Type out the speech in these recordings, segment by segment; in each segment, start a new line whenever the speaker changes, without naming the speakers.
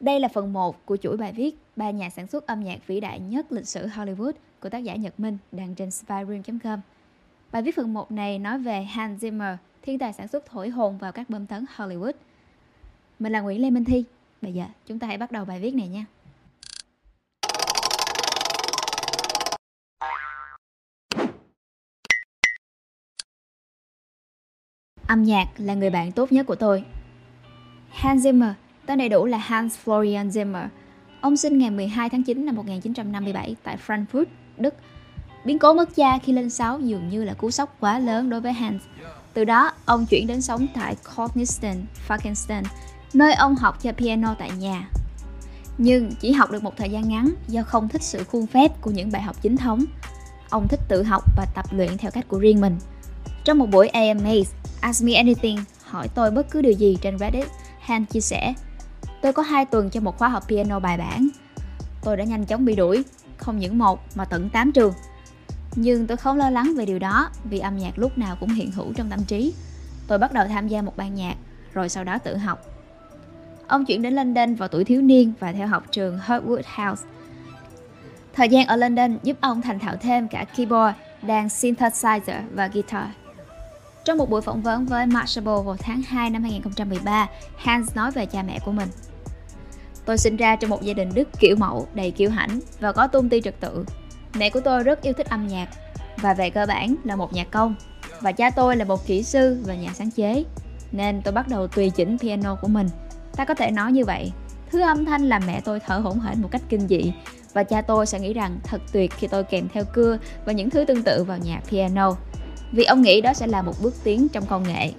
Đây là phần 1 của chuỗi bài viết ba nhà sản xuất âm nhạc vĩ đại nhất lịch sử Hollywood của tác giả Nhật Minh đăng trên spyroom.com. Bài viết phần 1 này nói về Hans Zimmer, thiên tài sản xuất thổi hồn vào các bơm tấn Hollywood. Mình là Nguyễn Lê Minh Thi. Bây giờ chúng ta hãy bắt đầu bài viết này nha. Âm nhạc là người bạn tốt nhất của tôi. Hans Zimmer, tên đầy đủ là Hans Florian Zimmer. Ông sinh ngày 12 tháng 9 năm 1957 tại Frankfurt, Đức. Biến cố mất cha khi lên 6 dường như là cú sốc quá lớn đối với Hans. Từ đó, ông chuyển đến sống tại Kornisten, Falkenstein, nơi ông học chơi piano tại nhà. Nhưng chỉ học được một thời gian ngắn do không thích sự khuôn phép của những bài học chính thống. Ông thích tự học và tập luyện theo cách của riêng mình. Trong một buổi AMA, Ask Me Anything, hỏi tôi bất cứ điều gì trên Reddit, Han chia sẻ Tôi có 2 tuần cho một khóa học piano bài bản. Tôi đã nhanh chóng bị đuổi, không những một mà tận 8 trường. Nhưng tôi không lo lắng về điều đó vì âm nhạc lúc nào cũng hiện hữu trong tâm trí. Tôi bắt đầu tham gia một ban nhạc, rồi sau đó tự học. Ông chuyển đến London vào tuổi thiếu niên và theo học trường Hurtwood House. Thời gian ở London giúp ông thành thạo thêm cả keyboard, đàn synthesizer và guitar. Trong một buổi phỏng vấn với Mashable vào tháng 2 năm 2013, Hans nói về cha mẹ của mình. Tôi sinh ra trong một gia đình Đức kiểu mẫu, đầy kiêu hãnh và có tôn ti trật tự. Mẹ của tôi rất yêu thích âm nhạc và về cơ bản là một nhạc công. Và cha tôi là một kỹ sư và nhà sáng chế. Nên tôi bắt đầu tùy chỉnh piano của mình. Ta có thể nói như vậy. Thứ âm thanh làm mẹ tôi thở hổn hển một cách kinh dị và cha tôi sẽ nghĩ rằng thật tuyệt khi tôi kèm theo cưa và những thứ tương tự vào nhạc piano vì ông nghĩ đó sẽ là một bước tiến trong công nghệ.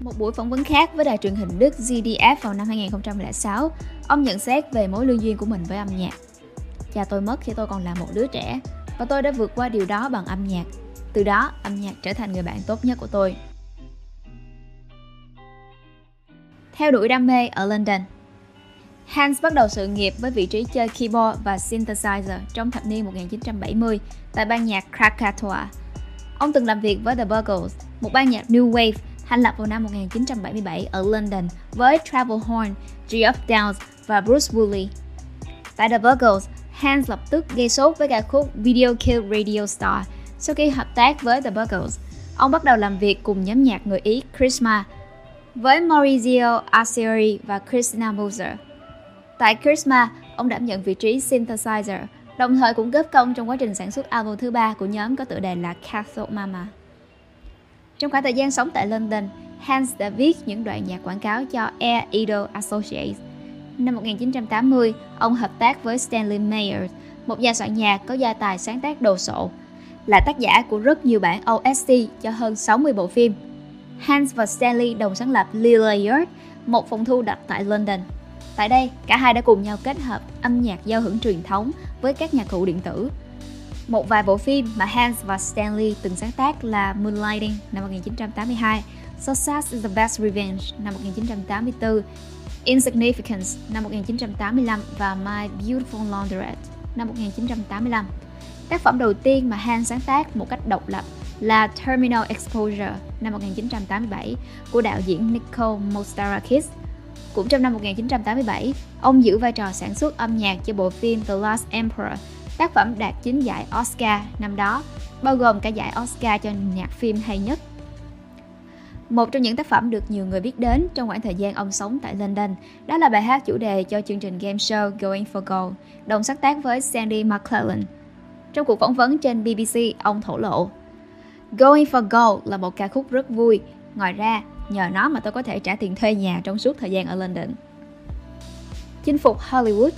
Một buổi phỏng vấn khác với đài truyền hình Đức ZDF vào năm 2006, ông nhận xét về mối lương duyên của mình với âm nhạc. Cha tôi mất khi tôi còn là một đứa trẻ và tôi đã vượt qua điều đó bằng âm nhạc. Từ đó, âm nhạc trở thành người bạn tốt nhất của tôi. Theo đuổi đam mê ở London Hans bắt đầu sự nghiệp với vị trí chơi keyboard và synthesizer trong thập niên 1970 tại ban nhạc Krakatoa, Ông từng làm việc với The Buggles, một ban nhạc New Wave thành lập vào năm 1977 ở London với Travel Horn, Geoff Downes và Bruce Woolley. Tại The Virgos, Hans lập tức gây sốt với ca khúc Video Kill Radio Star. Sau khi hợp tác với The Virgos. ông bắt đầu làm việc cùng nhóm nhạc người Ý Chrisma với Maurizio Arcieri và Christina Moser. Tại Chrisma, ông đảm nhận vị trí synthesizer đồng thời cũng góp công trong quá trình sản xuất album thứ ba của nhóm có tựa đề là Cathode Mama. Trong khoảng thời gian sống tại London, Hans đã viết những đoạn nhạc quảng cáo cho Air Idol Associates. Năm 1980, ông hợp tác với Stanley Mayer, một nhà soạn nhạc có gia tài sáng tác đồ sộ, là tác giả của rất nhiều bản OST cho hơn 60 bộ phim. Hans và Stanley đồng sáng lập Lila Yard, một phòng thu đặt tại London. Tại đây, cả hai đã cùng nhau kết hợp âm nhạc giao hưởng truyền thống với các nhạc cụ điện tử. Một vài bộ phim mà Hans và Stanley từng sáng tác là Moonlighting năm 1982, Success is the Best Revenge năm 1984, Insignificance năm 1985 và My Beautiful Laundrette năm 1985. Tác phẩm đầu tiên mà Hans sáng tác một cách độc lập là Terminal Exposure năm 1987 của đạo diễn Nicole Mostarakis cũng trong năm 1987, ông giữ vai trò sản xuất âm nhạc cho bộ phim The Last Emperor, tác phẩm đạt 9 giải Oscar năm đó, bao gồm cả giải Oscar cho nhạc phim hay nhất. Một trong những tác phẩm được nhiều người biết đến trong khoảng thời gian ông sống tại London đó là bài hát chủ đề cho chương trình game show Going for Gold, đồng sáng tác với Sandy McClellan. Trong cuộc phỏng vấn trên BBC, ông thổ lộ Going for Gold là một ca khúc rất vui. Ngoài ra, Nhờ nó mà tôi có thể trả tiền thuê nhà trong suốt thời gian ở London. Chinh phục Hollywood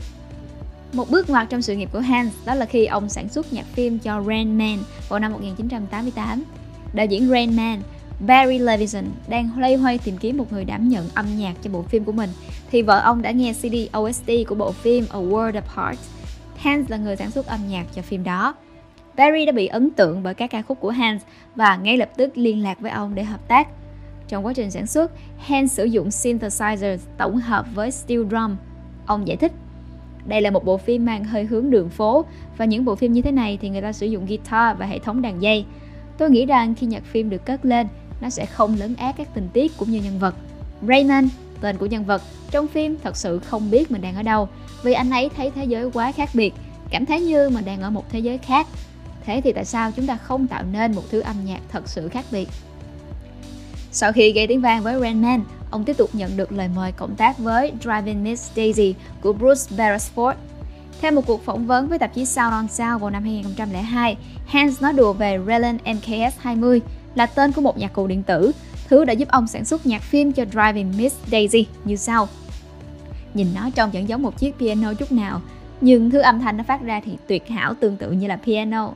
một bước ngoặt trong sự nghiệp của Hans đó là khi ông sản xuất nhạc phim cho Rain Man vào năm 1988. Đạo diễn Rain Man, Barry Levinson đang loay hoay tìm kiếm một người đảm nhận âm nhạc cho bộ phim của mình thì vợ ông đã nghe CD OST của bộ phim A World Apart. Hans là người sản xuất âm nhạc cho phim đó. Barry đã bị ấn tượng bởi các ca khúc của Hans và ngay lập tức liên lạc với ông để hợp tác. Trong quá trình sản xuất, Hans sử dụng synthesizer tổng hợp với steel drum. Ông giải thích, đây là một bộ phim mang hơi hướng đường phố và những bộ phim như thế này thì người ta sử dụng guitar và hệ thống đàn dây. Tôi nghĩ rằng khi nhạc phim được cất lên, nó sẽ không lấn át các tình tiết cũng như nhân vật. Rayman, tên của nhân vật trong phim thật sự không biết mình đang ở đâu vì anh ấy thấy thế giới quá khác biệt, cảm thấy như mình đang ở một thế giới khác. Thế thì tại sao chúng ta không tạo nên một thứ âm nhạc thật sự khác biệt? Sau khi gây tiếng vang với Rayman ông tiếp tục nhận được lời mời cộng tác với Driving Miss Daisy của Bruce Beresford. Theo một cuộc phỏng vấn với tạp chí Sound on Sound vào năm 2002, Hans nói đùa về Roland MKS-20 là tên của một nhạc cụ điện tử, thứ đã giúp ông sản xuất nhạc phim cho Driving Miss Daisy như sau. Nhìn nó trông chẳng giống một chiếc piano chút nào, nhưng thứ âm thanh nó phát ra thì tuyệt hảo tương tự như là piano.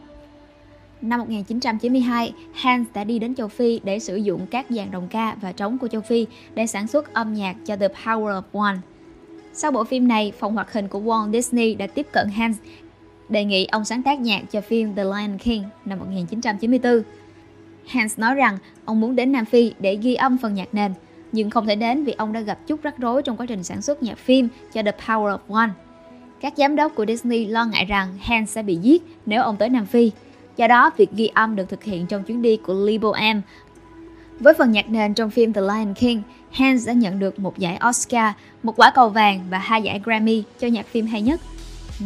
Năm 1992, Hans đã đi đến châu Phi để sử dụng các dàn đồng ca và trống của châu Phi để sản xuất âm nhạc cho The Power of One. Sau bộ phim này, phòng hoạt hình của Walt Disney đã tiếp cận Hans đề nghị ông sáng tác nhạc cho phim The Lion King năm 1994. Hans nói rằng ông muốn đến Nam Phi để ghi âm phần nhạc nền, nhưng không thể đến vì ông đã gặp chút rắc rối trong quá trình sản xuất nhạc phim cho The Power of One. Các giám đốc của Disney lo ngại rằng Hans sẽ bị giết nếu ông tới Nam Phi. Do đó, việc ghi âm được thực hiện trong chuyến đi của Lee M. Với phần nhạc nền trong phim The Lion King, Hans đã nhận được một giải Oscar, một quả cầu vàng và hai giải Grammy cho nhạc phim hay nhất.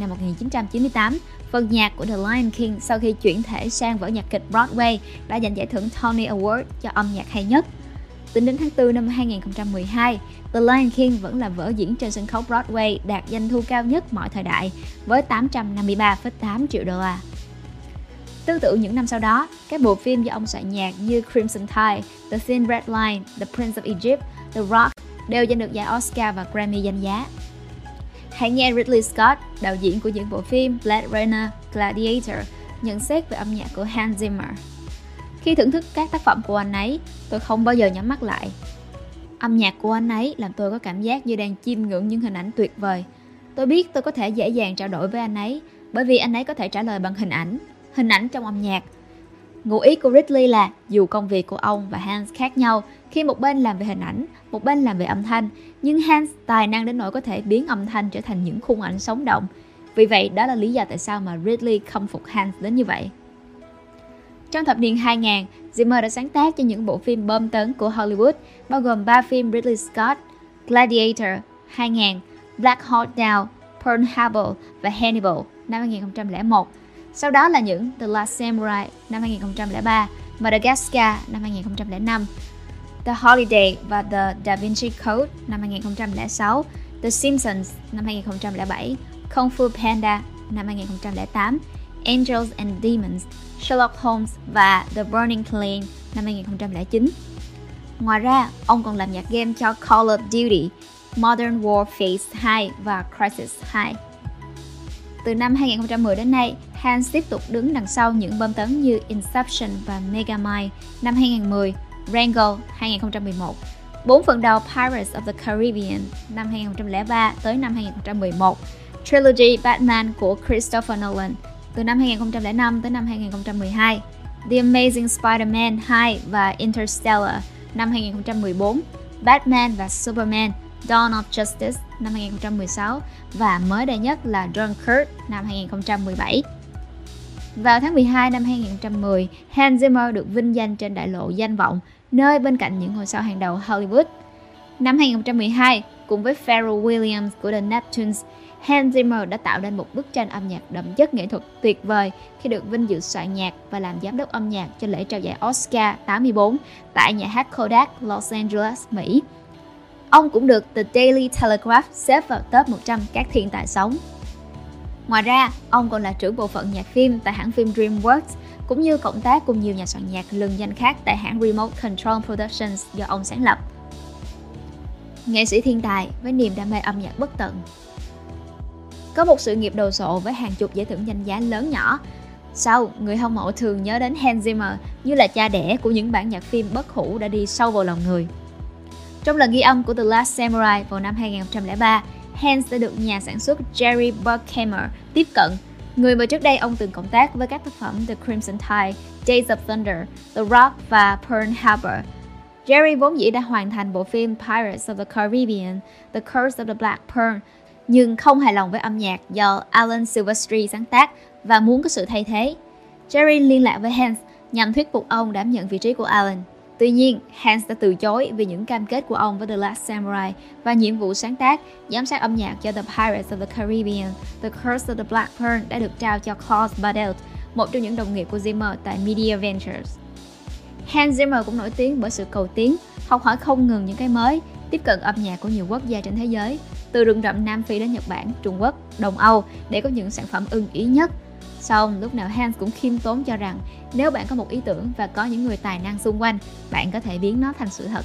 Năm 1998, phần nhạc của The Lion King sau khi chuyển thể sang vở nhạc kịch Broadway đã giành giải thưởng Tony Award cho âm nhạc hay nhất. Tính đến tháng 4 năm 2012, The Lion King vẫn là vở diễn trên sân khấu Broadway đạt doanh thu cao nhất mọi thời đại với 853,8 triệu đô la. Tương tự những năm sau đó, các bộ phim do ông soạn nhạc như Crimson Tide, The Thin Red Line, The Prince of Egypt, The Rock đều giành được giải Oscar và Grammy danh giá. Hãy nghe Ridley Scott, đạo diễn của những bộ phim Blade Runner, Gladiator, nhận xét về âm nhạc của Hans Zimmer. Khi thưởng thức các tác phẩm của anh ấy, tôi không bao giờ nhắm mắt lại. Âm nhạc của anh ấy làm tôi có cảm giác như đang chiêm ngưỡng những hình ảnh tuyệt vời. Tôi biết tôi có thể dễ dàng trao đổi với anh ấy, bởi vì anh ấy có thể trả lời bằng hình ảnh, hình ảnh trong âm nhạc. Ngụ ý của Ridley là dù công việc của ông và Hans khác nhau, khi một bên làm về hình ảnh, một bên làm về âm thanh, nhưng Hans tài năng đến nỗi có thể biến âm thanh trở thành những khung ảnh sống động. Vì vậy, đó là lý do tại sao mà Ridley khâm phục Hans đến như vậy. Trong thập niên 2000, Zimmer đã sáng tác cho những bộ phim bom tấn của Hollywood, bao gồm 3 phim Ridley Scott, Gladiator 2000, Black Hawk Down, Pearl Harbor và Hannibal năm 2001. Sau đó là những The Last Samurai năm 2003, Madagascar năm 2005, The Holiday và The Da Vinci Code năm 2006, The Simpsons năm 2007, Kung Fu Panda năm 2008, Angels and Demons, Sherlock Holmes và The Burning Plain năm 2009. Ngoài ra, ông còn làm nhạc game cho Call of Duty, Modern Warfare 2 và Crisis 2. Từ năm 2010 đến nay, Hans tiếp tục đứng đằng sau những bom tấn như Inception và Megamind năm 2010, Rango 2011, bốn phần đầu Pirates of the Caribbean năm 2003 tới năm 2011, Trilogy Batman của Christopher Nolan từ năm 2005 tới năm 2012, The Amazing Spider-Man 2 và Interstellar năm 2014, Batman và Superman Dawn of Justice năm 2016 và mới đây nhất là Dunkirk năm 2017. Vào tháng 12 năm 2010, Hans Zimmer được vinh danh trên đại lộ danh vọng, nơi bên cạnh những ngôi sao hàng đầu Hollywood. Năm 2012, cùng với Pharrell Williams của The Neptunes, Hans Zimmer đã tạo nên một bức tranh âm nhạc đậm chất nghệ thuật tuyệt vời khi được vinh dự soạn nhạc và làm giám đốc âm nhạc cho lễ trao giải Oscar 84 tại nhà hát Kodak, Los Angeles, Mỹ. Ông cũng được The Daily Telegraph xếp vào top 100 các thiên tài sống. Ngoài ra, ông còn là trưởng bộ phận nhạc phim tại hãng phim DreamWorks, cũng như cộng tác cùng nhiều nhà soạn nhạc lừng danh khác tại hãng Remote Control Productions do ông sáng lập. Nghệ sĩ thiên tài với niềm đam mê âm nhạc bất tận. Có một sự nghiệp đồ sộ với hàng chục giải thưởng danh giá lớn nhỏ. Sau, người hâm mộ thường nhớ đến Hans Zimmer như là cha đẻ của những bản nhạc phim bất hủ đã đi sâu vào lòng người. Trong lần ghi âm của The Last Samurai vào năm 2003, Hans đã được nhà sản xuất Jerry Bruckheimer tiếp cận, người mà trước đây ông từng cộng tác với các tác phẩm The Crimson Tide, Days of Thunder, The Rock và Pearl Harbor. Jerry vốn dĩ đã hoàn thành bộ phim Pirates of the Caribbean, The Curse of the Black Pearl, nhưng không hài lòng với âm nhạc do Alan Silvestri sáng tác và muốn có sự thay thế. Jerry liên lạc với Hans nhằm thuyết phục ông đảm nhận vị trí của Alan. Tuy nhiên, Hans đã từ chối vì những cam kết của ông với The Last Samurai và nhiệm vụ sáng tác, giám sát âm nhạc cho The Pirates of the Caribbean, The Curse of the Black Pearl đã được trao cho Klaus Badelt, một trong những đồng nghiệp của Zimmer tại Media Ventures. Hans Zimmer cũng nổi tiếng bởi sự cầu tiến, học hỏi không ngừng những cái mới, tiếp cận âm nhạc của nhiều quốc gia trên thế giới, từ rừng rậm Nam Phi đến Nhật Bản, Trung Quốc, Đông Âu để có những sản phẩm ưng ý nhất. Xong, lúc nào Hans cũng khiêm tốn cho rằng nếu bạn có một ý tưởng và có những người tài năng xung quanh, bạn có thể biến nó thành sự thật.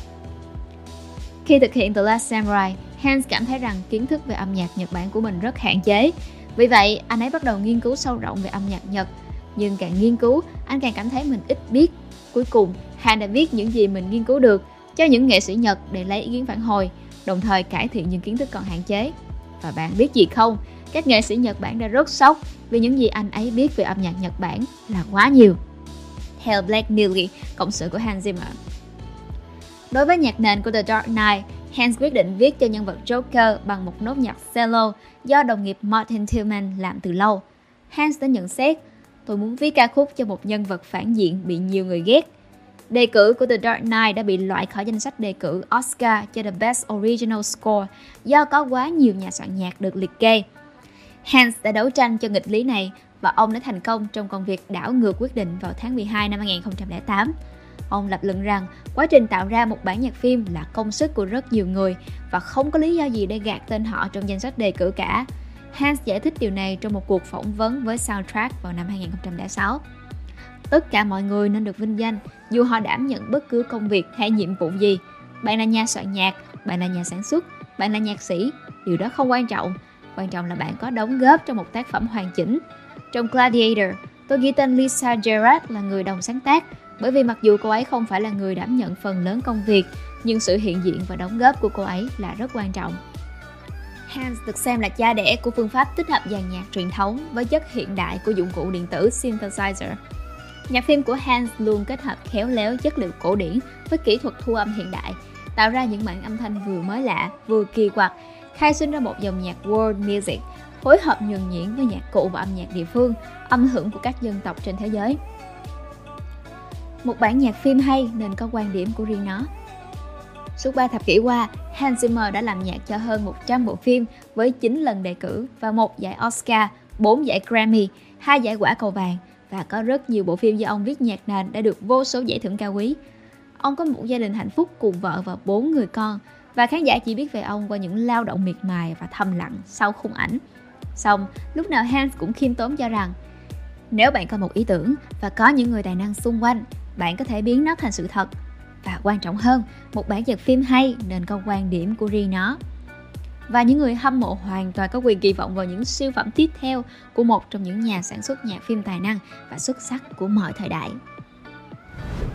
Khi thực hiện The Last Samurai, Hans cảm thấy rằng kiến thức về âm nhạc Nhật Bản của mình rất hạn chế. Vì vậy, anh ấy bắt đầu nghiên cứu sâu rộng về âm nhạc Nhật. Nhưng càng nghiên cứu, anh càng cảm thấy mình ít biết. Cuối cùng, Hans đã viết những gì mình nghiên cứu được cho những nghệ sĩ Nhật để lấy ý kiến phản hồi, đồng thời cải thiện những kiến thức còn hạn chế. Và bạn biết gì không? Các nghệ sĩ Nhật Bản đã rất sốc vì những gì anh ấy biết về âm nhạc Nhật Bản là quá nhiều. Theo black Neely, cộng sự của Hans Zimmer. Đối với nhạc nền của The Dark Knight, Hans quyết định viết cho nhân vật Joker bằng một nốt nhạc cello do đồng nghiệp Martin Tillman làm từ lâu. Hans đã nhận xét, tôi muốn viết ca khúc cho một nhân vật phản diện bị nhiều người ghét. Đề cử của The Dark Knight đã bị loại khỏi danh sách đề cử Oscar cho The Best Original Score do có quá nhiều nhà soạn nhạc được liệt kê. Hans đã đấu tranh cho nghịch lý này và ông đã thành công trong công việc đảo ngược quyết định vào tháng 12 năm 2008. Ông lập luận rằng quá trình tạo ra một bản nhạc phim là công sức của rất nhiều người và không có lý do gì để gạt tên họ trong danh sách đề cử cả. Hans giải thích điều này trong một cuộc phỏng vấn với Soundtrack vào năm 2006. Tất cả mọi người nên được vinh danh dù họ đảm nhận bất cứ công việc hay nhiệm vụ gì. Bạn là nhà soạn nhạc, bạn là nhà sản xuất, bạn là nhạc sĩ, điều đó không quan trọng. Quan trọng là bạn có đóng góp trong một tác phẩm hoàn chỉnh. Trong Gladiator, tôi ghi tên Lisa Gerard là người đồng sáng tác bởi vì mặc dù cô ấy không phải là người đảm nhận phần lớn công việc, nhưng sự hiện diện và đóng góp của cô ấy là rất quan trọng. Hans được xem là cha đẻ của phương pháp tích hợp dàn nhạc truyền thống với chất hiện đại của dụng cụ điện tử synthesizer. Nhạc phim của Hans luôn kết hợp khéo léo chất liệu cổ điển với kỹ thuật thu âm hiện đại, tạo ra những bản âm thanh vừa mới lạ, vừa kỳ quặc, khai sinh ra một dòng nhạc world music, phối hợp nhuần nhuyễn với nhạc cụ và âm nhạc địa phương, âm hưởng của các dân tộc trên thế giới. Một bản nhạc phim hay nên có quan điểm của riêng nó. Suốt 3 thập kỷ qua, Hans Zimmer đã làm nhạc cho hơn 100 bộ phim với 9 lần đề cử và một giải Oscar, 4 giải Grammy, hai giải quả cầu vàng và có rất nhiều bộ phim do ông viết nhạc nền đã được vô số giải thưởng cao quý. Ông có một gia đình hạnh phúc cùng vợ và bốn người con và khán giả chỉ biết về ông qua những lao động miệt mài và thầm lặng sau khung ảnh. Xong, lúc nào Hans cũng khiêm tốn cho rằng nếu bạn có một ý tưởng và có những người tài năng xung quanh, bạn có thể biến nó thành sự thật. Và quan trọng hơn, một bản nhạc phim hay nên có quan điểm của riêng nó. Và những người hâm mộ hoàn toàn có quyền kỳ vọng vào những siêu phẩm tiếp theo của một trong những nhà sản xuất nhạc phim tài năng và xuất sắc của mọi thời đại.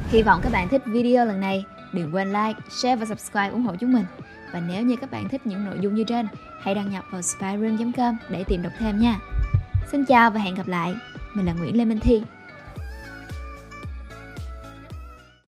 Hy vọng các bạn thích video lần này. Đừng quên like, share và subscribe ủng hộ chúng mình. Và nếu như các bạn thích những nội dung như trên, hãy đăng nhập vào spyroom.com để tìm đọc thêm nha. Xin chào và hẹn gặp lại. Mình là Nguyễn Lê Minh Thi.